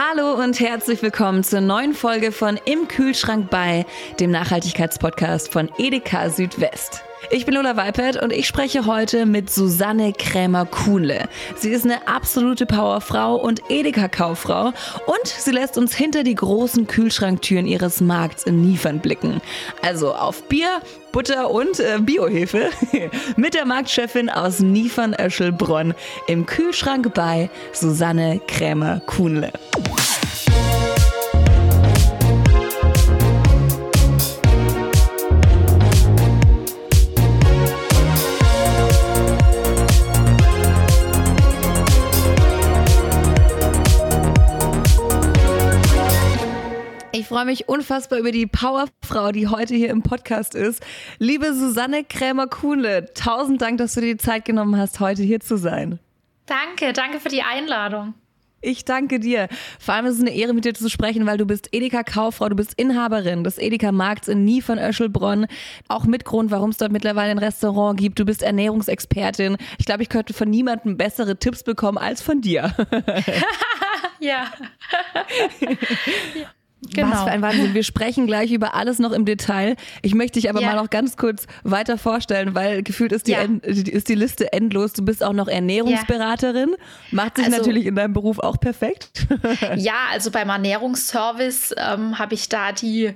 Hallo und herzlich willkommen zur neuen Folge von Im Kühlschrank bei, dem Nachhaltigkeitspodcast von Edeka Südwest. Ich bin Lola Weipert und ich spreche heute mit Susanne Krämer-Kuhnle. Sie ist eine absolute Powerfrau und Edeka-Kauffrau und sie lässt uns hinter die großen Kühlschranktüren ihres Markts in Niefern blicken. Also auf Bier, Butter und äh, Biohefe mit der Marktchefin aus Niefern-Öschelbronn im Kühlschrank bei Susanne Krämer-Kuhnle. Ich freue mich unfassbar über die Powerfrau, die heute hier im Podcast ist. Liebe Susanne Krämer-Kuhnle, tausend Dank, dass du dir die Zeit genommen hast, heute hier zu sein. Danke, danke für die Einladung. Ich danke dir. Vor allem ist es eine Ehre, mit dir zu sprechen, weil du bist Edeka-Kauffrau, du bist Inhaberin des Edeka-Markts in Nie von Öschelbronn. Auch mit Grund, warum es dort mittlerweile ein Restaurant gibt. Du bist Ernährungsexpertin. Ich glaube, ich könnte von niemandem bessere Tipps bekommen als von dir. ja. Genau. Was für ein Wahnsinn. Wir sprechen gleich über alles noch im Detail. Ich möchte dich aber ja. mal noch ganz kurz weiter vorstellen, weil gefühlt ist die, ja. ist die Liste endlos. Du bist auch noch Ernährungsberaterin. Macht sich also, natürlich in deinem Beruf auch perfekt. ja, also beim Ernährungsservice ähm, habe ich da die,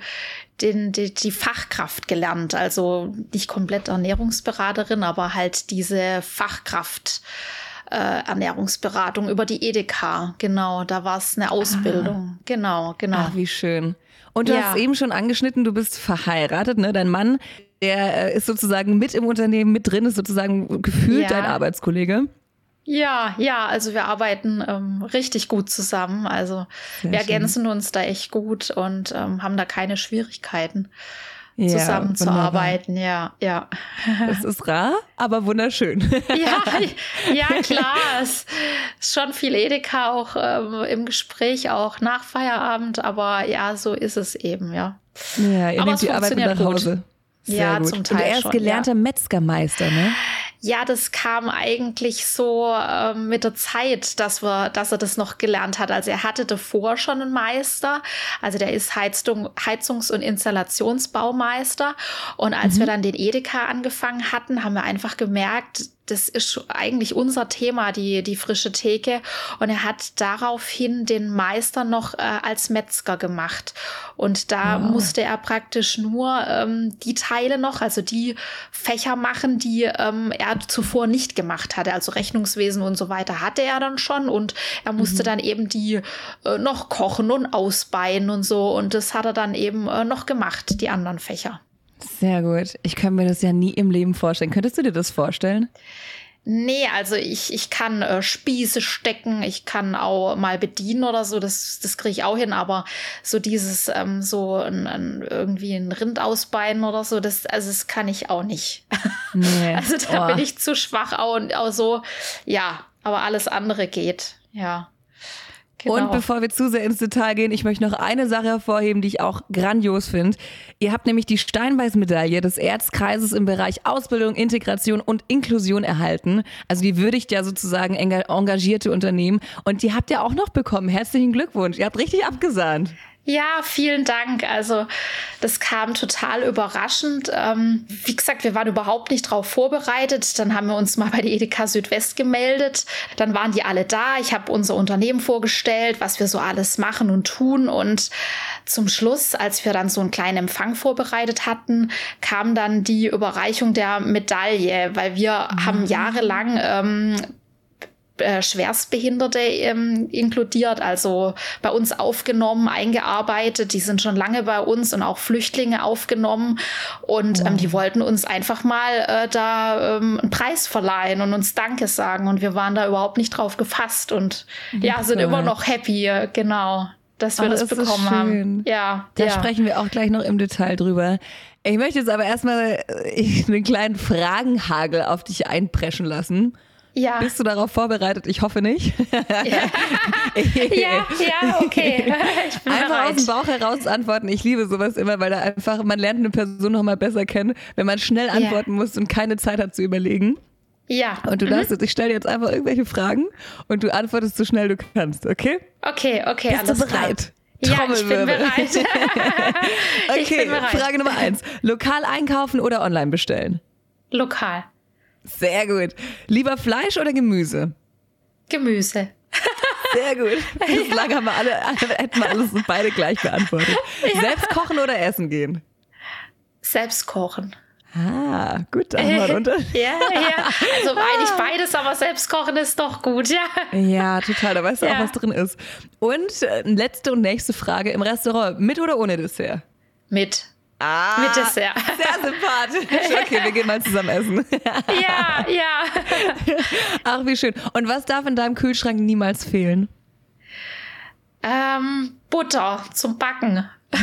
den, die, die Fachkraft gelernt. Also nicht komplett Ernährungsberaterin, aber halt diese Fachkraft äh, Ernährungsberatung über die Edeka. Genau, da war es eine Ausbildung. Ah. Genau, genau. Ach, wie schön. Und du ja. hast eben schon angeschnitten, du bist verheiratet, ne? Dein Mann, der äh, ist sozusagen mit im Unternehmen mit drin, ist sozusagen gefühlt ja. dein Arbeitskollege. Ja, ja, also wir arbeiten ähm, richtig gut zusammen. Also Sehr wir ergänzen schön. uns da echt gut und ähm, haben da keine Schwierigkeiten ja, zusammenzuarbeiten. Ja, ja. Es ist rar, aber wunderschön. ja, ja, klar. Es ist schon viel Edeka auch ähm, im Gespräch, auch nach Feierabend, aber ja, so ist es eben, ja. Ja, ihr aber nehmt die Arbeit nach Hause. Sehr ja, gut. zum Teil. Und er ist gelernter ja. Metzgermeister, ne? Ja, das kam eigentlich so äh, mit der Zeit, dass wir, dass er das noch gelernt hat. Also er hatte davor schon einen Meister. Also der ist Heizung, Heizungs- und Installationsbaumeister. Und als mhm. wir dann den Edeka angefangen hatten, haben wir einfach gemerkt, das ist eigentlich unser Thema, die, die frische Theke. Und er hat daraufhin den Meister noch äh, als Metzger gemacht. Und da wow. musste er praktisch nur ähm, die Teile noch, also die Fächer machen, die ähm, er zuvor nicht gemacht hatte. Also Rechnungswesen und so weiter hatte er dann schon. Und er musste mhm. dann eben die äh, noch kochen und ausbeinen und so. Und das hat er dann eben äh, noch gemacht, die anderen Fächer. Sehr gut. Ich kann mir das ja nie im Leben vorstellen. Könntest du dir das vorstellen? Nee, also ich, ich kann äh, Spieße stecken, ich kann auch mal bedienen oder so, das, das kriege ich auch hin, aber so dieses, ähm, so ein, ein, irgendwie ein Rind ausbeinen oder so, das, also das kann ich auch nicht. Nee. also da oh. bin ich zu schwach auch und auch so, ja, aber alles andere geht, ja. Genau. Und bevor wir zu sehr ins Detail gehen, ich möchte noch eine Sache hervorheben, die ich auch grandios finde. Ihr habt nämlich die Steinbeiß-Medaille des Erzkreises im Bereich Ausbildung, Integration und Inklusion erhalten. Also die würdigt ja sozusagen engagierte Unternehmen. Und die habt ihr auch noch bekommen. Herzlichen Glückwunsch. Ihr habt richtig abgesahnt. Ja, vielen Dank. Also das kam total überraschend. Ähm, wie gesagt, wir waren überhaupt nicht darauf vorbereitet. Dann haben wir uns mal bei der Edeka Südwest gemeldet. Dann waren die alle da. Ich habe unser Unternehmen vorgestellt, was wir so alles machen und tun. Und zum Schluss, als wir dann so einen kleinen Empfang vorbereitet hatten, kam dann die Überreichung der Medaille, weil wir mhm. haben jahrelang ähm, äh, Schwerstbehinderte ähm, inkludiert, also bei uns aufgenommen, eingearbeitet. Die sind schon lange bei uns und auch Flüchtlinge aufgenommen. Und ähm, die wollten uns einfach mal äh, da ähm, einen Preis verleihen und uns Danke sagen. Und wir waren da überhaupt nicht drauf gefasst und ja, ja sind immer noch happy, genau dass wir oh, das bekommen haben. Ja, da ja. sprechen wir auch gleich noch im Detail drüber. Ich möchte jetzt aber erstmal äh, einen kleinen Fragenhagel auf dich einpreschen lassen. Ja. Bist du darauf vorbereitet? Ich hoffe nicht. Ja, ja, ja okay. einfach bereit. aus dem Bauch heraus antworten. Ich liebe sowas immer, weil da einfach, man lernt eine Person noch mal besser kennen, wenn man schnell antworten ja. muss und keine Zeit hat zu überlegen. Ja. Und du Mhm. darfst jetzt, ich stelle dir jetzt einfach irgendwelche Fragen und du antwortest so schnell du kannst, okay? Okay, okay, Bist alles du bereit? klar. Ja, ich bin bereit. Okay, Ich bin bereit. Frage Nummer eins. Lokal einkaufen oder online bestellen? Lokal. Sehr gut. Lieber Fleisch oder Gemüse? Gemüse. Sehr gut. Bislang haben wir alle, hätten wir alles beide gleich beantwortet. Selbst kochen oder essen gehen? Selbst kochen. Ah, gut, da haben wir Unterschied. Ja, ja. Also eigentlich beides, aber selbst kochen ist doch gut, ja. Ja, total. Da weißt du auch, Ja. was drin ist. Und äh, letzte und nächste Frage. Im Restaurant, mit oder ohne Dessert? Mit. Ah, Mit Dessert. Sehr sympathisch. Okay, wir gehen mal zusammen essen. Ja, ja. Ach, wie schön. Und was darf in deinem Kühlschrank niemals fehlen? Ähm, Butter zum Backen. ja,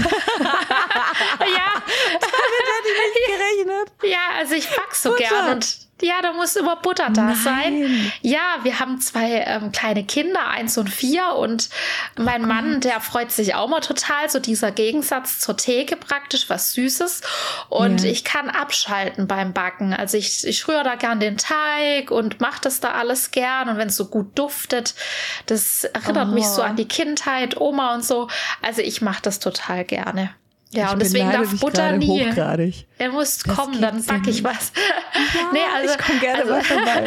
Gerechnet. ja, also ich back so Butter. gern und ja, da muss immer Butter da Nein. sein. Ja, wir haben zwei ähm, kleine Kinder, eins und vier und mein Mann, der freut sich auch mal total, so dieser Gegensatz zur Theke praktisch, was Süßes und Ja. ich kann abschalten beim Backen. Also ich, ich rühre da gern den Teig und mache das da alles gern und wenn es so gut duftet, das erinnert mich so Oh. an die Kindheit, Oma und so. Also ich mache das total gerne. Ja, Ich und deswegen darf Butter nie. hochgradig. Er muss Das kommen, dann ja backe ich was. nee, also, ich komme gerne also, mal vorbei.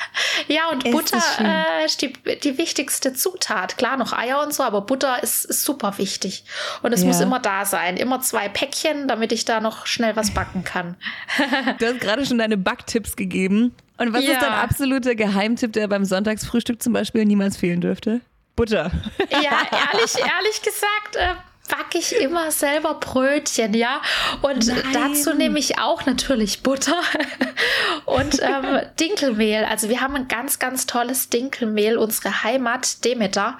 ja, und Ist Butter äh, ist die, die wichtigste Zutat. Klar, noch Eier und so, aber Butter ist, ist super wichtig. Und es Ja. muss immer da sein. Immer zwei Päckchen, damit ich da noch schnell was backen kann. Du hast gerade schon deine Backtipps gegeben. Und was Ja. ist dein absoluter Geheimtipp, der beim Sonntagsfrühstück zum Beispiel niemals fehlen dürfte? Butter. Ja, ehrlich, ehrlich gesagt, äh, backe ich immer selber Brötchen, ja. Und Nein. dazu nehme ich auch natürlich Butter und ähm, Dinkelmehl. Also wir haben ein ganz, ganz tolles Dinkelmehl, unsere Heimat Demeter.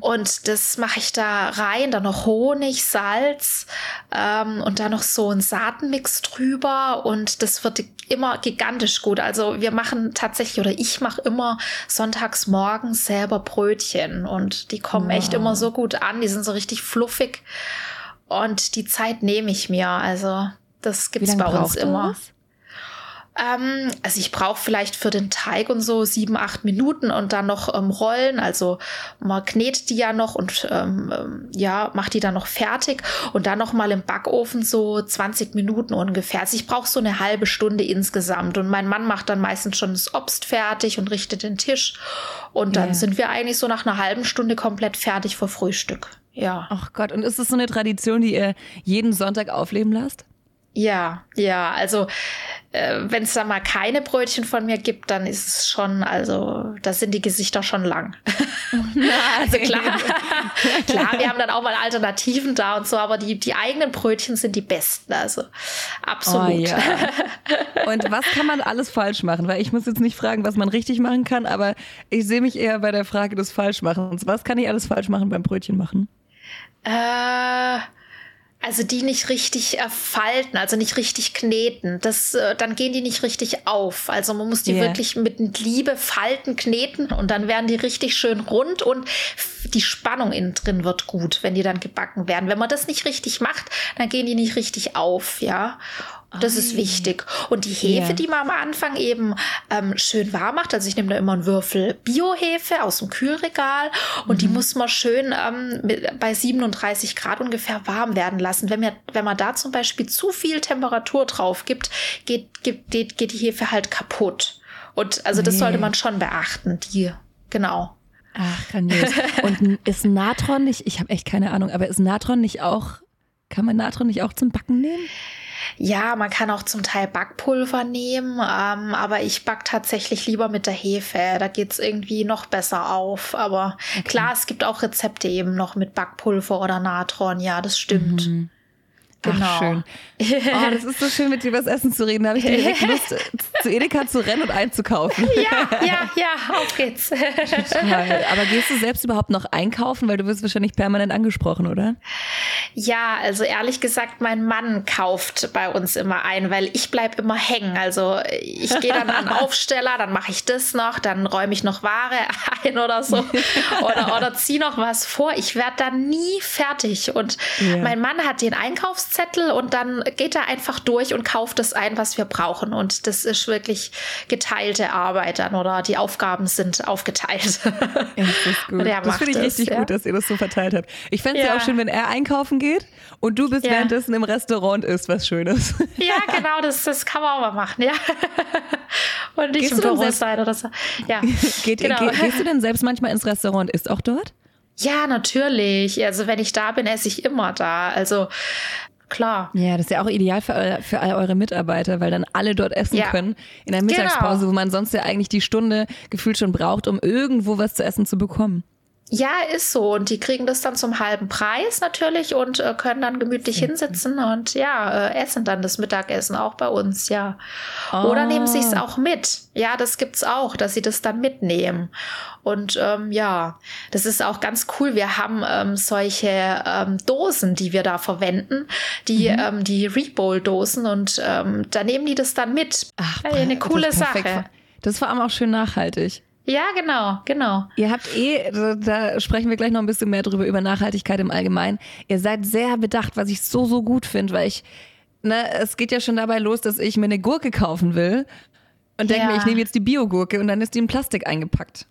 Und das mache ich da rein, dann noch Honig, Salz ähm, und dann noch so ein Saatenmix drüber und das wird immer gigantisch gut. Also wir machen tatsächlich oder ich mache immer sonntags morgens selber Brötchen und die kommen echt Wow. immer so gut an. Die sind so richtig fluffig und die Zeit nehme ich mir. Also das gibt's lange bei uns immer. Ähm, also ich brauche vielleicht für den Teig und so sieben, acht Minuten und dann noch ähm, Rollen. Also man knetet die ja noch und ähm, ähm, ja, macht die dann noch fertig und dann noch mal im Backofen so 20 Minuten ungefähr. Also ich brauche so eine halbe Stunde insgesamt und mein Mann macht dann meistens schon das Obst fertig und richtet den Tisch und dann Ja. sind wir eigentlich so nach einer halben Stunde komplett fertig für Frühstück. Ja. Ach Gott, und ist das so eine Tradition, die ihr jeden Sonntag aufleben lasst? Ja, ja, also äh, wenn es da mal keine Brötchen von mir gibt, dann ist es schon, also da sind die Gesichter schon lang. also klar, klar, wir haben dann auch mal Alternativen da und so, aber die, die eigenen Brötchen sind die besten, also absolut. Oh, ja. Und was kann man alles falsch machen? Weil ich muss jetzt nicht fragen, was man richtig machen kann, aber ich sehe mich eher bei der Frage des Falschmachens. Was kann ich alles falsch machen beim Brötchen machen? Äh, also die nicht richtig äh, falten, also nicht richtig kneten. Das, äh, dann gehen die nicht richtig auf. Also man muss die Ja. wirklich mit Liebe falten, kneten und dann werden die richtig schön rund und die Spannung innen drin wird gut, wenn die dann gebacken werden. Wenn man das nicht richtig macht, dann gehen die nicht richtig auf, ja. Das ist Ei. wichtig. Und die Hefe, Ja. die man am Anfang eben ähm, schön warm macht, also ich nehme da immer einen Würfel Biohefe aus dem Kühlregal und die muss man schön ähm, mit, bei 37 Grad ungefähr warm werden lassen. Wenn, wir, wenn man da zum Beispiel zu viel Temperatur drauf gibt, geht, geht, geht, geht die Hefe halt kaputt. Und also das Nee. sollte man schon beachten, die, genau. Ach, grandios. Und ist Natron nicht, ich habe echt keine Ahnung, aber ist Natron nicht auch, kann man Natron nicht auch zum Backen nehmen? Ja, man kann auch zum Teil Backpulver nehmen, ähm, aber ich back tatsächlich lieber mit der Hefe. Da geht's irgendwie noch besser auf. Aber klar, es gibt auch Rezepte eben noch mit Backpulver oder Natron. Ja, das stimmt. Mhm. Genau. Ach, schön. Oh, das ist so schön, mit dir über das Essen zu reden. Da habe ich direkt Lust, zu Edeka zu rennen und einzukaufen. Ja, ja, ja, auf geht's. Total. Aber gehst du selbst überhaupt noch einkaufen? Weil du wirst wahrscheinlich permanent angesprochen, oder? Ja, also ehrlich gesagt, mein Mann kauft bei uns immer ein, weil ich bleibe immer hängen. Also ich gehe dann an Aufsteller, dann mache ich das noch, dann räume ich noch Ware ein oder so oder, oder ziehe noch was vor. Ich werde dann nie fertig. Und ja. mein Mann hat den Einkaufszettel und dann geht er einfach durch und kauft das ein, was wir brauchen. Und das ist wirklich geteilte Arbeit dann oder die Aufgaben sind aufgeteilt. Ja, das das finde ich richtig ja. gut, dass ihr das so verteilt habt. Ich fände es ja. ja auch schön, wenn er einkaufen geht und du bist währenddessen im Restaurant isst was Schönes. Ja, genau, das, das kann man auch mal machen, ja. Und nicht gehst im Büro sein oder so. Ja, Geht, genau. Ge gehst du denn selbst manchmal ins Restaurant isst auch dort? Ja, natürlich. Also wenn ich da bin, esse ich immer da. Also klar. Ja, das ist ja auch ideal für, für all eure Mitarbeiter, weil dann alle dort essen ja. können in der Mittagspause, genau. wo man sonst ja eigentlich die Stunde gefühlt schon braucht, um irgendwo was zu essen zu bekommen. Ja, ist so. Und die kriegen das dann zum halben Preis natürlich und äh, können dann gemütlich mhm. hinsitzen und ja, äh, essen dann das Mittagessen auch bei uns, ja. Oh. Oder nehmen sie es ah. auch mit. Ja, das gibt's auch, dass sie das dann mitnehmen. Und ähm, ja, das ist auch ganz cool. Wir haben ähm, solche ähm, Dosen, die wir da verwenden, die, mhm. ähm, die Rebowl-Dosen und ähm, da nehmen die das dann mit. Ach, eine coole Sache. Das ist vor allem auch schön nachhaltig. Ja, genau, genau. Ihr habt eh, da sprechen wir gleich noch ein bisschen mehr drüber, über Nachhaltigkeit im Allgemeinen. Ihr seid sehr bedacht, was ich so, so gut finde, weil ich, ne, es geht ja schon dabei los, dass ich mir eine Gurke kaufen will und denke mir, ich nehme jetzt die Biogurke und dann ist die in Plastik eingepackt.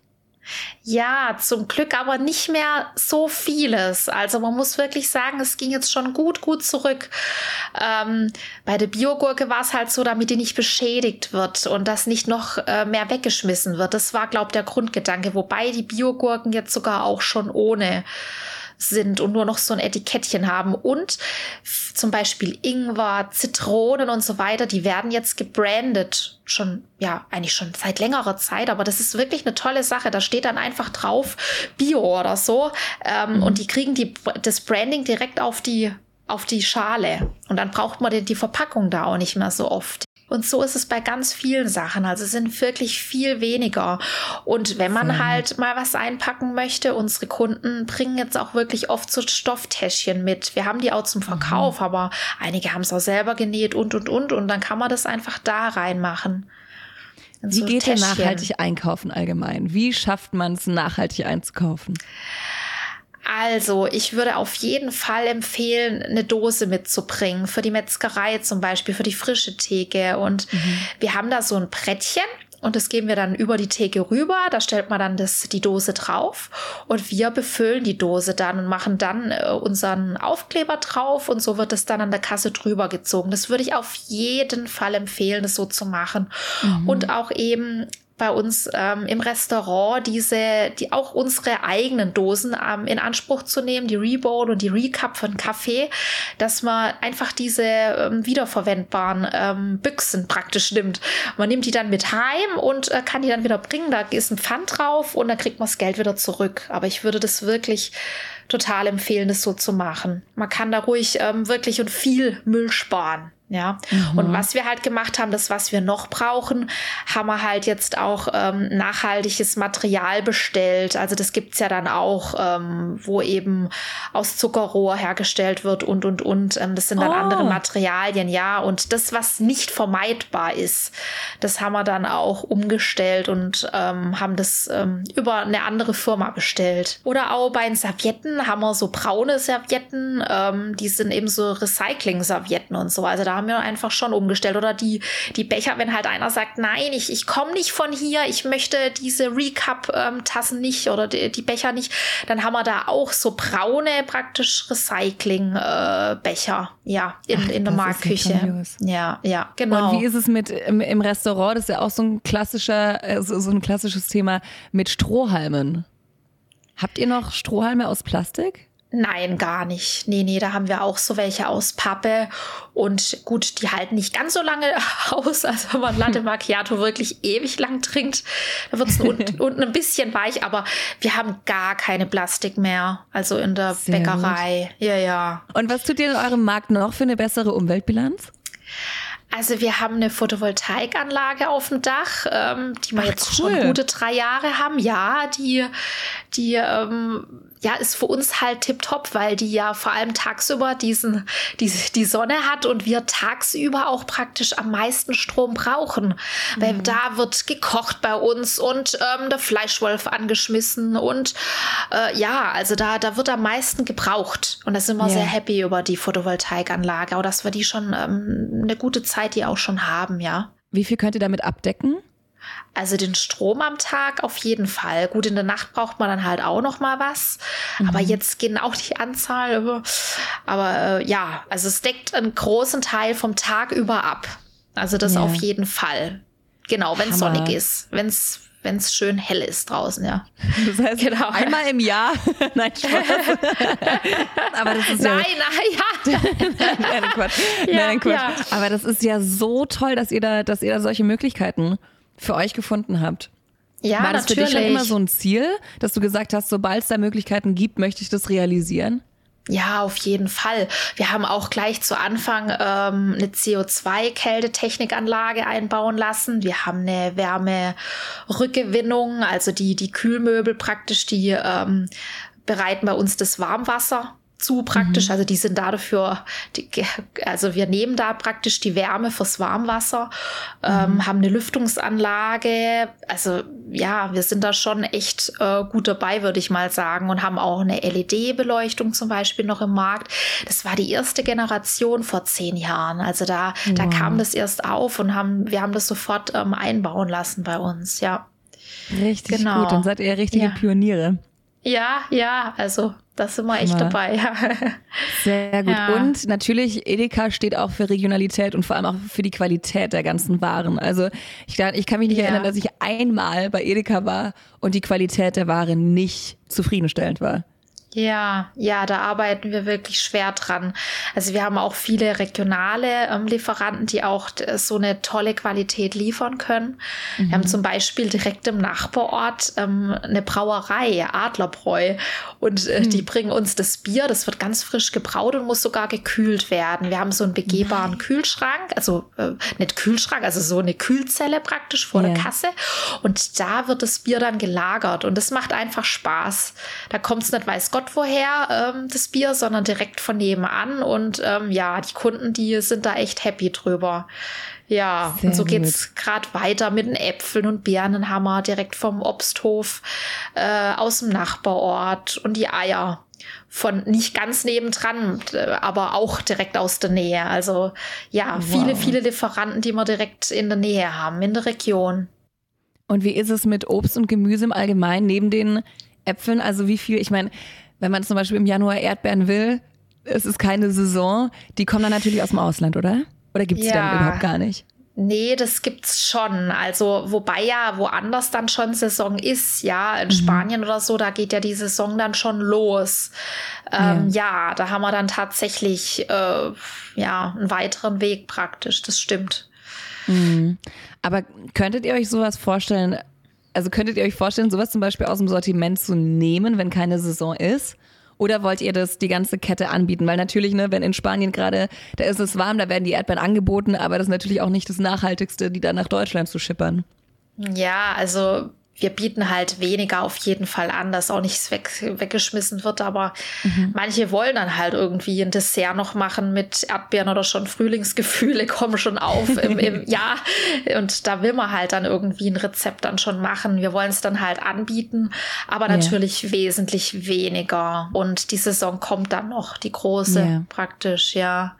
Ja, zum Glück aber nicht mehr so vieles. Also man muss wirklich sagen, es ging jetzt schon gut, gut zurück. Ähm, bei der Biogurke war es halt so, damit die nicht beschädigt wird und das nicht noch äh, mehr weggeschmissen wird. Das war, glaube ich, der Grundgedanke. Wobei die Biogurken jetzt sogar auch schon ohne sind und nur noch so ein Etikettchen haben. Und zum Beispiel Ingwer, Zitronen und so weiter, die werden jetzt gebrandet. Schon, ja, eigentlich schon seit längerer Zeit, aber das ist wirklich eine tolle Sache. Da steht dann einfach drauf Bio oder so. Ähm, mhm. Und die kriegen die, das Branding direkt auf die auf die Schale. Und dann braucht man die, die Verpackung da auch nicht mehr so oft. Und so ist es bei ganz vielen Sachen. Also es sind wirklich viel weniger. Und wenn man Sehr halt mal was einpacken möchte, unsere Kunden bringen jetzt auch wirklich oft so Stofftäschchen mit. Wir haben die auch zum Verkauf, mhm. aber einige haben es auch selber genäht und, und, und. Und dann kann man das einfach da reinmachen. Wie so geht ihr nachhaltig einkaufen allgemein? Wie schafft man es, nachhaltig einzukaufen? Also, ich würde auf jeden Fall empfehlen, eine Dose mitzubringen. Für die Metzgerei zum Beispiel, für die frische Theke. Und mhm. wir haben da so ein Brettchen. Und das geben wir dann über die Theke rüber. Da stellt man dann das, die Dose drauf. Und wir befüllen die Dose dann und machen dann äh, unseren Aufkleber drauf. Und so wird es dann an der Kasse drüber gezogen. Das würde ich auf jeden Fall empfehlen, das so zu machen. Mhm. Und auch eben bei uns ähm, im Restaurant diese, die auch unsere eigenen Dosen ähm, in Anspruch zu nehmen, die Rebowl und die Recap den Kaffee, dass man einfach diese ähm, wiederverwendbaren ähm, Büchsen praktisch nimmt. Man nimmt die dann mit heim und äh, kann die dann wieder bringen. Da ist ein Pfand drauf und dann kriegt man das Geld wieder zurück. Aber ich würde das wirklich total empfehlen, das so zu machen. Man kann da ruhig ähm, wirklich und viel Müll sparen. Ja, mhm. und was wir halt gemacht haben, das, was wir noch brauchen, haben wir halt jetzt auch ähm, nachhaltiges Material bestellt. Also das gibt's ja dann auch, ähm, wo eben aus Zuckerrohr hergestellt wird und, und, und. Ähm, das sind dann oh. andere Materialien, ja. Und das, was nicht vermeidbar ist, das haben wir dann auch umgestellt und ähm, haben das ähm, über eine andere Firma bestellt. Oder auch bei den Servietten haben wir so braune Servietten, ähm, die sind eben so Recycling-Servietten und so. Also da haben wir einfach schon umgestellt. Oder die, die Becher, wenn halt einer sagt, nein, ich, ich komme nicht von hier, ich möchte diese Recap-Tassen nicht oder die, die, Becher nicht, dann haben wir da auch so braune praktisch Recycling-Becher, ja, in, Ach, in der Marktküche. Ja, ja, genau. Und wie ist es mit im, im, Restaurant? Das ist ja auch so ein klassischer, äh, so, so ein klassisches Thema mit Strohhalmen. Habt ihr noch Strohhalme aus Plastik? Nein, gar nicht. Nee, nee, da haben wir auch so welche aus Pappe. Und gut, die halten nicht ganz so lange aus. Also wenn man Latte Macchiato wirklich ewig lang trinkt, da wird es unten, unten ein bisschen weich. Aber wir haben gar keine Plastik mehr. Also in der Sehr Bäckerei. Gut. Ja, ja. Und was tut ihr in eurem Markt noch für eine bessere Umweltbilanz? Also wir haben eine Photovoltaikanlage auf dem Dach, ähm, die wir Ach, jetzt cool. schon gute drei Jahre haben. Ja, die, die ähm, ja, ist für uns halt tipptopp, weil die ja vor allem tagsüber diesen, die, die Sonne hat und wir tagsüber auch praktisch am meisten Strom brauchen. Mhm. Weil da wird gekocht bei uns und ähm, der Fleischwolf angeschmissen und äh, ja, also da, da wird am meisten gebraucht. Und da sind wir yeah. sehr happy über die Photovoltaikanlage, auch dass wir die schon ähm, eine gute Zeit, die auch schon haben, ja. Wie viel könnt ihr damit abdecken? Also den Strom am Tag auf jeden Fall. Gut, in der Nacht braucht man dann halt auch noch mal was. Mhm. Aber jetzt genau die Anzahl. Aber äh, ja, also es deckt einen großen Teil vom Tag über ab. Also das ja. auf jeden Fall. Genau, wenn es sonnig ist. Wenn es wenn es schön hell ist draußen, ja. Das heißt, genau. einmal im Jahr. nein, Spaß. Aber das ist ja. Nein, nein, ja. nein, nein, Quatsch. Ja, nein, Quatsch. Ja. Aber das ist ja so toll, dass ihr da, dass ihr da solche Möglichkeiten für euch gefunden habt. Ja, War das natürlich. für dich schon immer so ein Ziel, dass du gesagt hast, sobald es da Möglichkeiten gibt, möchte ich das realisieren? Ja, auf jeden Fall. Wir haben auch gleich zu Anfang ähm, eine CO2-Kältetechnikanlage einbauen lassen. Wir haben eine Wärmerückgewinnung, also die, die Kühlmöbel praktisch, die ähm, bereiten bei uns das Warmwasser zu praktisch. Mhm. Also die sind da dafür, die, also wir nehmen da praktisch die Wärme fürs Warmwasser, ähm, mhm. haben eine Lüftungsanlage. Also ja, wir sind da schon echt äh, gut dabei, würde ich mal sagen, und haben auch eine LED-Beleuchtung zum Beispiel noch im Markt. Das war die erste Generation vor zehn Jahren. Also da, wow. da kam das erst auf und haben, wir haben das sofort ähm, einbauen lassen bei uns, ja. Richtig genau. gut, dann seid ihr richtige ja. Pioniere. Ja, ja, also da sind wir echt dabei. Ja. Sehr gut. Ja. Und natürlich, Edeka steht auch für Regionalität und vor allem auch für die Qualität der ganzen Waren. Also ich, ich kann mich nicht ja. erinnern, dass ich einmal bei Edeka war und die Qualität der Ware nicht zufriedenstellend war. Ja, ja, da arbeiten wir wirklich schwer dran. Also wir haben auch viele regionale ähm, Lieferanten, die auch äh, so eine tolle Qualität liefern können. Mhm. Wir haben mhm. zum Beispiel direkt im Nachbarort ähm, eine Brauerei, Adlerbräu, und äh, mhm. die bringen uns das Bier. Das wird ganz frisch gebraut und muss sogar gekühlt werden. Wir haben so einen begehbaren Nein. Kühlschrank, also äh, nicht Kühlschrank, also so eine Kühlzelle praktisch vor yeah. der Kasse. Und da wird das Bier dann gelagert und das macht einfach Spaß. Da kommt es nicht, weiß Gott, Gott woher, ähm, das Bier, sondern direkt von nebenan. Und ähm, ja, die Kunden, die sind da echt happy drüber. Ja, Sehr und so geht's gerade weiter mit den Äpfeln und Birnen haben wir direkt vom Obsthof äh, aus dem Nachbarort und die Eier von nicht ganz nebendran, aber auch direkt aus der Nähe. Also ja, wow. viele, viele Lieferanten, die wir direkt in der Nähe haben, in der Region. Und wie ist es mit Obst und Gemüse im Allgemeinen neben den Äpfeln? Also wie viel, ich meine, wenn man zum Beispiel im Januar Erdbeeren will, es ist keine Saison, die kommen dann natürlich aus dem Ausland, oder? Oder gibt es ja. die dann überhaupt gar nicht? Nee, das gibt's schon. Also, wobei ja woanders dann schon Saison ist, ja, in mhm. Spanien oder so, da geht ja die Saison dann schon los. Ähm, ja. ja. da haben wir dann tatsächlich äh, ja einen weiteren Weg praktisch. Das stimmt. Mhm. Aber könntet ihr euch sowas vorstellen? Also könntet ihr euch vorstellen, sowas zum Beispiel aus dem Sortiment zu nehmen, wenn keine Saison ist? Oder wollt ihr das die ganze Kette anbieten? Weil natürlich, ne, wenn in Spanien gerade, da ist es warm, da werden die Erdbeeren angeboten, aber das ist natürlich auch nicht das Nachhaltigste, die dann nach Deutschland zu schippern. Ja, also wir bieten halt weniger auf jeden Fall an, dass auch nichts weg, weggeschmissen wird. Aber mhm. manche wollen dann halt irgendwie ein Dessert noch machen mit Erdbeeren oder schon Frühlingsgefühle kommen schon auf im, im Jahr. Und da will man halt dann irgendwie ein Rezept dann schon machen. Wir wollen es dann halt anbieten, aber yeah. natürlich wesentlich weniger. Und die Saison kommt dann noch, die große yeah. praktisch, ja.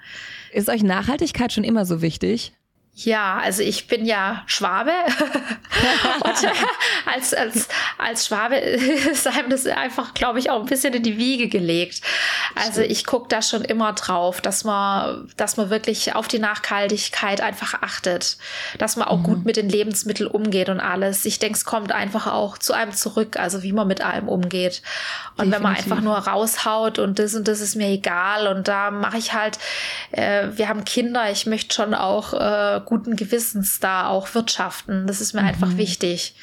Ist euch Nachhaltigkeit schon immer so wichtig? Ja, also ich bin ja Schwabe und äh, als, als, als Schwabe ist einem das einfach, glaube ich, auch ein bisschen in die Wiege gelegt. Also ich gucke da schon immer drauf, dass man, dass man wirklich auf die Nachhaltigkeit einfach achtet, dass man auch mhm. gut mit den Lebensmitteln umgeht und alles. Ich denke, es kommt einfach auch zu einem zurück, also wie man mit allem umgeht. Und Definitiv. wenn man einfach nur raushaut und das und das ist mir egal und da mache ich halt, äh, wir haben Kinder, ich möchte schon auch äh, guten Gewissens da auch wirtschaften. Das ist mir mhm. einfach wichtig.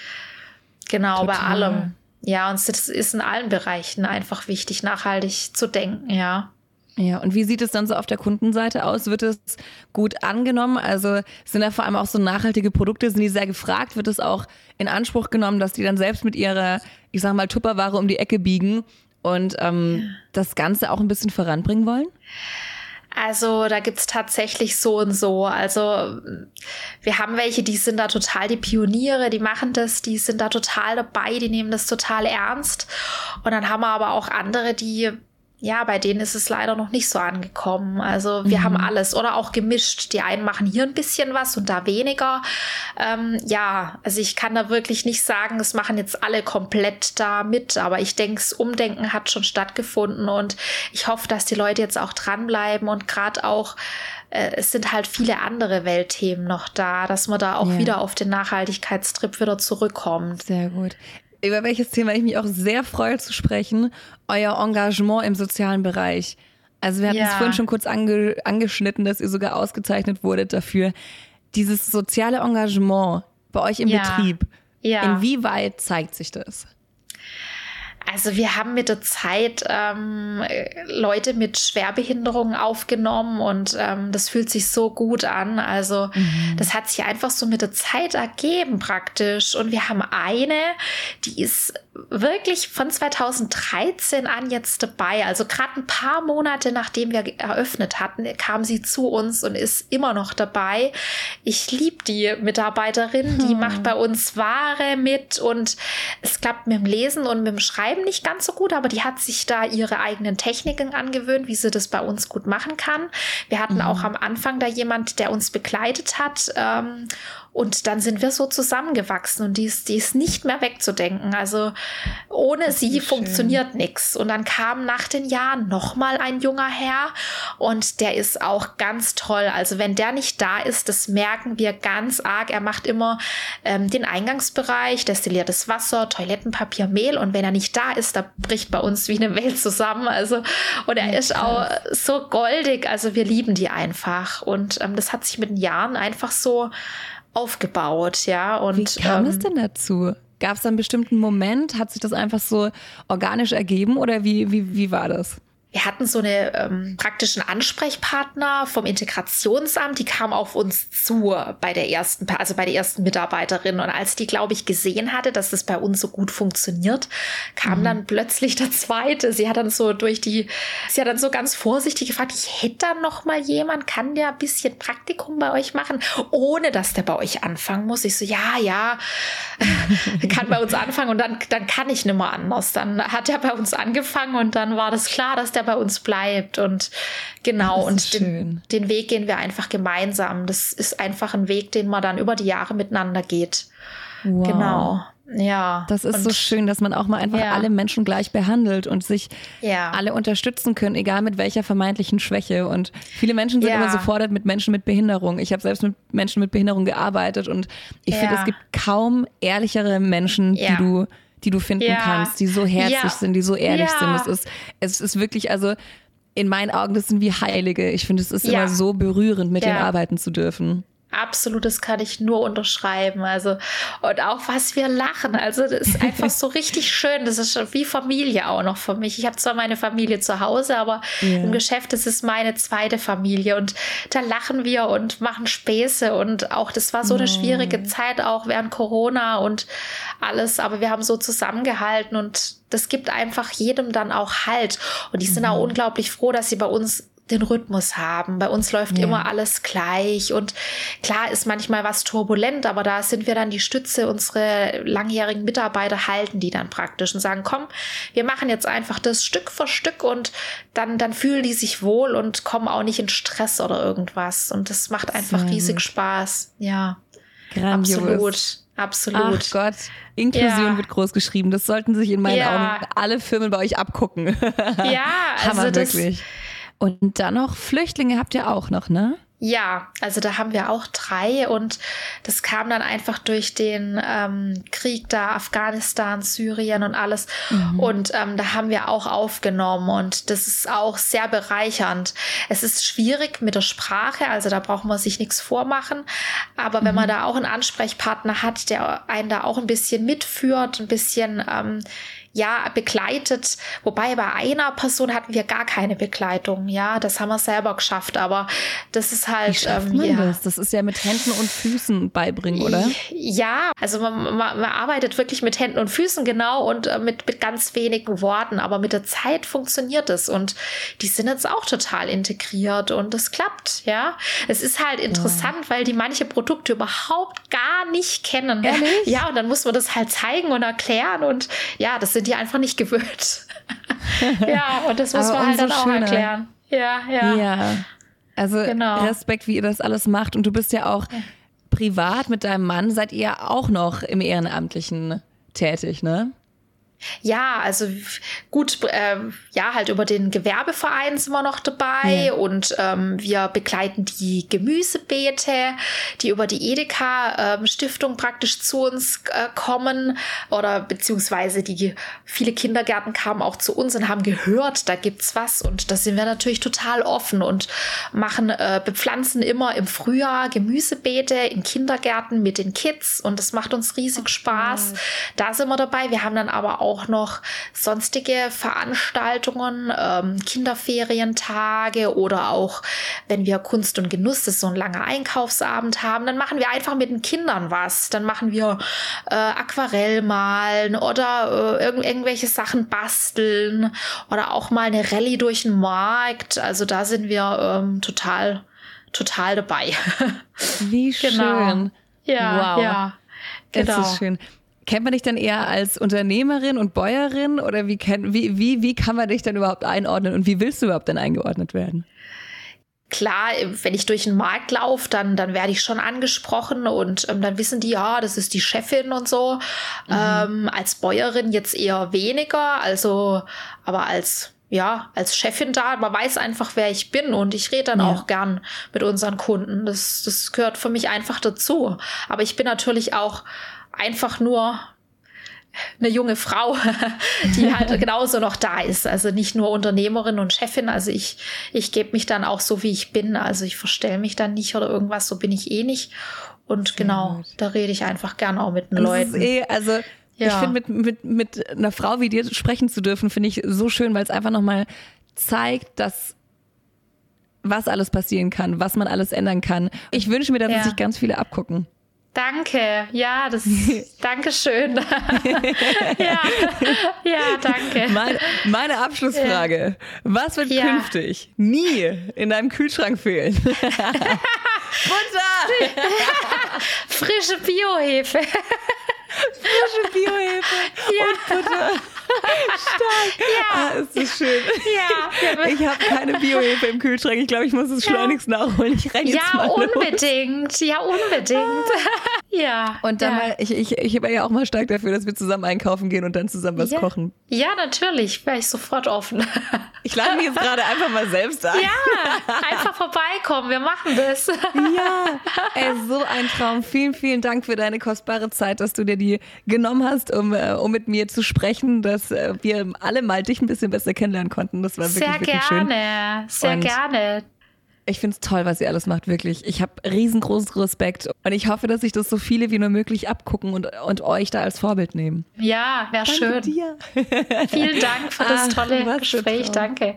Genau, Total. bei allem. Ja, und es ist in allen Bereichen einfach wichtig, nachhaltig zu denken, ja. Ja, und wie sieht es dann so auf der Kundenseite aus? Wird es gut angenommen? Also sind da vor allem auch so nachhaltige Produkte, sind die sehr gefragt? Wird es auch in Anspruch genommen, dass die dann selbst mit ihrer, ich sag mal, Tupperware um die Ecke biegen und ähm, ja. das Ganze auch ein bisschen voranbringen wollen? Also da gibt's tatsächlich so und so. Also wir haben welche, die sind da total die Pioniere, die machen das, die sind da total dabei, die nehmen das total ernst. Und dann haben wir aber auch andere, die ja, bei denen ist es leider noch nicht so angekommen. Also wir mhm. haben alles oder auch gemischt. Die einen machen hier ein bisschen was und da weniger. Ähm, ja, also ich kann da wirklich nicht sagen, es machen jetzt alle komplett da mit, aber ich denke, das Umdenken hat schon stattgefunden und ich hoffe, dass die Leute jetzt auch dranbleiben und gerade auch äh, es sind halt viele andere Weltthemen noch da, dass man da auch ja. wieder auf den Nachhaltigkeitstrip wieder zurückkommt. Sehr gut über welches Thema ich mich auch sehr freue zu sprechen, euer Engagement im sozialen Bereich. Also wir hatten ja. es vorhin schon kurz ange angeschnitten, dass ihr sogar ausgezeichnet wurdet dafür. Dieses soziale Engagement bei euch im ja. Betrieb, ja. inwieweit zeigt sich das? Also wir haben mit der Zeit ähm, Leute mit Schwerbehinderungen aufgenommen und ähm, das fühlt sich so gut an. Also mhm. das hat sich einfach so mit der Zeit ergeben praktisch. Und wir haben eine, die ist wirklich von 2013 an jetzt dabei. Also gerade ein paar Monate nachdem wir eröffnet hatten, kam sie zu uns und ist immer noch dabei. Ich liebe die Mitarbeiterin, die hm. macht bei uns Ware mit und es klappt mit dem Lesen und mit dem Schreiben nicht ganz so gut, aber die hat sich da ihre eigenen Techniken angewöhnt, wie sie das bei uns gut machen kann. Wir hatten mhm. auch am Anfang da jemand, der uns begleitet hat. Ähm, und dann sind wir so zusammengewachsen und die ist, die ist nicht mehr wegzudenken. Also ohne sie funktioniert nichts. Und dann kam nach den Jahren nochmal ein junger Herr und der ist auch ganz toll. Also wenn der nicht da ist, das merken wir ganz arg. Er macht immer ähm, den Eingangsbereich, destilliertes Wasser, Toilettenpapier, Mehl und wenn er nicht da ist, da bricht bei uns wie eine Welt zusammen. Also und er ist auch so goldig. Also wir lieben die einfach und ähm, das hat sich mit den Jahren einfach so aufgebaut, ja. Und, Wie kam ähm, es denn dazu? Gab es einen bestimmten Moment? Hat sich das einfach so organisch ergeben oder wie, wie, wie war das? Wir hatten so eine ähm, praktischen Ansprechpartner vom Integrationsamt, die kam auf uns zu bei der ersten, also bei der ersten Mitarbeiterin. Und als die, glaube ich, gesehen hatte, dass das bei uns so gut funktioniert, kam mhm. dann plötzlich der zweite. Sie hat dann so durch die, sie hat dann so ganz vorsichtig gefragt, ich hätte da noch mal jemand, kann der ein bisschen Praktikum bei euch machen, ohne dass der bei euch anfangen muss. Ich so, ja, ja, kann bei uns anfangen und dann, dann kann ich nicht mehr anders. Dann hat er bei uns angefangen und dann war das klar, dass der der bei uns bleibt. Und genau, und den, den, Weg gehen wir einfach gemeinsam. Das ist einfach ein Weg, den man dann über die Jahre miteinander geht. Wow. Genau. Ja. Das ist und, so schön, dass man auch mal einfach ja. alle Menschen gleich behandelt und sich ja. alle unterstützen können, egal mit welcher vermeintlichen Schwäche. Und viele Menschen sind ja. immer so fordert mit Menschen mit Behinderung. Ich habe selbst mit Menschen mit Behinderung gearbeitet und ich finde, es gibt kaum ehrlichere Menschen, die du die du finden ja. kannst, die so herzlich ja. sind, die so ehrlich sind. Es ist, es ist wirklich, also in meinen Augen, das sind wie Heilige. Ich finde, es ist immer so berührend, mit denen arbeiten zu dürfen. Absolut, das kann ich nur unterschreiben. Also, und auch was wir lachen. Also, das ist einfach so richtig schön. Das ist wie Familie auch noch für mich. Ich habe zwar meine Familie zu Hause, aber yeah. im Geschäft ist es meine zweite Familie. Und da lachen wir und machen Späße. Und auch, das war so eine schwierige Zeit, auch während Corona und alles. Aber wir haben so zusammengehalten und das gibt einfach jedem dann auch Halt. Und die sind mhm. auch unglaublich froh, dass sie bei uns den Rhythmus haben. Bei uns läuft ja. immer alles gleich und klar ist manchmal was turbulent, aber da sind wir dann die Stütze. Unsere langjährigen Mitarbeiter halten die dann praktisch und sagen, komm, wir machen jetzt einfach das Stück für Stück und dann, dann fühlen die sich wohl und kommen auch nicht in Stress oder irgendwas. Und das macht einfach Sehr riesig gut. Spaß. Ja. Grandios. Absolut. Absolut. Ach Gott, Inklusion ja. wird groß geschrieben. Das sollten sich in meinen ja. Augen alle Firmen bei euch abgucken. Ja, also Hammer, das, wirklich. Und dann noch Flüchtlinge habt ihr auch noch, ne? Ja, also da haben wir auch drei und das kam dann einfach durch den ähm, Krieg da, Afghanistan, Syrien und alles. Mhm. Und ähm, da haben wir auch aufgenommen und das ist auch sehr bereichernd. Es ist schwierig mit der Sprache, also da braucht man sich nichts vormachen. Aber mhm. wenn man mhm. da auch einen Ansprechpartner hat, der einen da auch ein bisschen mitführt, ein bisschen ähm, ja, begleitet. Wobei bei einer Person hatten wir gar keine Begleitung. Ja, das haben wir selber geschafft. Aber das ist halt. Wie schafft ähm, man ja. das? Das ist ja mit Händen und Füßen beibringen, oder? Ja, also man, man, man arbeitet wirklich mit Händen und Füßen genau und äh, mit, mit ganz wenigen Worten. Aber mit der Zeit funktioniert es. Und die sind jetzt auch total integriert und es klappt. Ja, es ist halt interessant, ja. weil die manche Produkte überhaupt gar nicht kennen. Ehrlich? Ja, und dann muss man das halt zeigen und erklären. Und ja, das sind die einfach nicht gewöhnt. ja, und das muss man halt dann auch schöner. erklären. Ja, ja. Ja. Also genau. Respekt, wie ihr das alles macht. Und du bist ja auch ja. privat mit deinem Mann, seid ihr auch noch im Ehrenamtlichen tätig, ne? Ja, also gut, äh, ja, halt über den Gewerbeverein sind wir noch dabei ja. und ähm, wir begleiten die Gemüsebeete, die über die Edeka-Stiftung ähm, praktisch zu uns äh, kommen oder beziehungsweise die viele Kindergärten kamen auch zu uns und haben gehört, da gibt's was und da sind wir natürlich total offen und machen, äh, bepflanzen immer im Frühjahr Gemüsebeete in Kindergärten mit den Kids und das macht uns riesig okay. Spaß. Da sind wir dabei. Wir haben dann aber auch auch noch sonstige Veranstaltungen, ähm, Kinderferientage oder auch, wenn wir Kunst und Genuss, das ist so ein langer Einkaufsabend haben, dann machen wir einfach mit den Kindern was. Dann machen wir äh, Aquarell malen oder äh, irgend irgendwelche Sachen basteln oder auch mal eine Rallye durch den Markt. Also da sind wir ähm, total, total dabei. Wie schön. Genau. Ja, wow. ja. Genau. Das ist schön. Kennt man dich dann eher als Unternehmerin und Bäuerin oder wie, kenn, wie, wie, wie kann man dich dann überhaupt einordnen und wie willst du überhaupt dann eingeordnet werden? klar, wenn ich durch den Markt laufe, dann, dann werde ich schon angesprochen und ähm, dann wissen die, ja, das ist die Chefin und so. Mhm. Ähm, als Bäuerin jetzt eher weniger, also, aber als, ja, als Chefin da, man weiß einfach, wer ich bin und ich rede dann ja. auch gern mit unseren Kunden. Das, das gehört für mich einfach dazu. Aber ich bin natürlich auch einfach nur eine junge Frau, die halt genauso noch da ist. Also nicht nur Unternehmerin und Chefin. Also ich, ich gebe mich dann auch so, wie ich bin. Also ich verstelle mich dann nicht oder irgendwas. So bin ich eh nicht. Und genau, da rede ich einfach gerne auch mit den Leuten. Eh, also ja. ich finde, mit, mit, mit einer Frau wie dir sprechen zu dürfen, finde ich so schön, weil es einfach nochmal zeigt, dass was alles passieren kann, was man alles ändern kann. Ich wünsche mir, dass ja. sich ganz viele abgucken. Danke, ja, das Dankeschön. ja, ja, danke. Meine, meine Abschlussfrage. Was wird ja. künftig nie in deinem Kühlschrank fehlen? Butter! Frische Biohefe. Frische Biohefe ja. und Butter. Stark. Ja. Ah, ist das schön. Ja. Ich habe keine Biohefe im Kühlschrank. Ich glaube, ich muss es schleunigst nachholen. Ich renne jetzt ja, mal unbedingt. Los. Ja, unbedingt. ja. Und dann ja. mal, ich, ich, ich war ja auch mal stark dafür, dass wir zusammen einkaufen gehen und dann zusammen was ja. kochen. Ja, natürlich. Wäre ich sofort offen. Ich lade mich jetzt gerade einfach mal selbst ein. Ja, einfach vorbeikommen. Wir machen das. Ja, ey, so ein Traum. Vielen, vielen Dank für deine kostbare Zeit, dass du dir die genommen hast, um, äh, um mit mir zu sprechen. Das dass äh, wir alle mal dich ein bisschen besser kennenlernen konnten. Das war wirklich, sehr wirklich gerne, schön. sehr und gerne. Ich finde es toll, was ihr alles macht, wirklich. Ich habe riesengroßen Respekt und ich hoffe, dass sich das so viele wie nur möglich abgucken und, und euch da als Vorbild nehmen. Ja, wäre schön. Dir. Vielen Dank für das Ach, tolle Gespräch. Danke.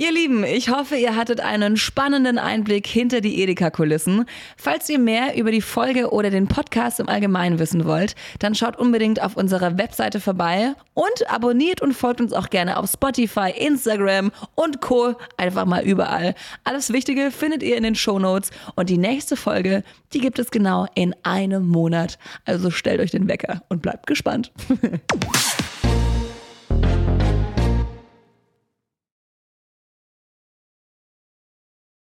Ihr Lieben, ich hoffe, ihr hattet einen spannenden Einblick hinter die Edeka-Kulissen. Falls ihr mehr über die Folge oder den Podcast im Allgemeinen wissen wollt, dann schaut unbedingt auf unserer Webseite vorbei und abonniert und folgt uns auch gerne auf Spotify, Instagram und Co. Einfach mal überall. Alles Wichtige findet ihr in den Show Notes und die nächste Folge, die gibt es genau in einem Monat. Also stellt euch den Wecker und bleibt gespannt.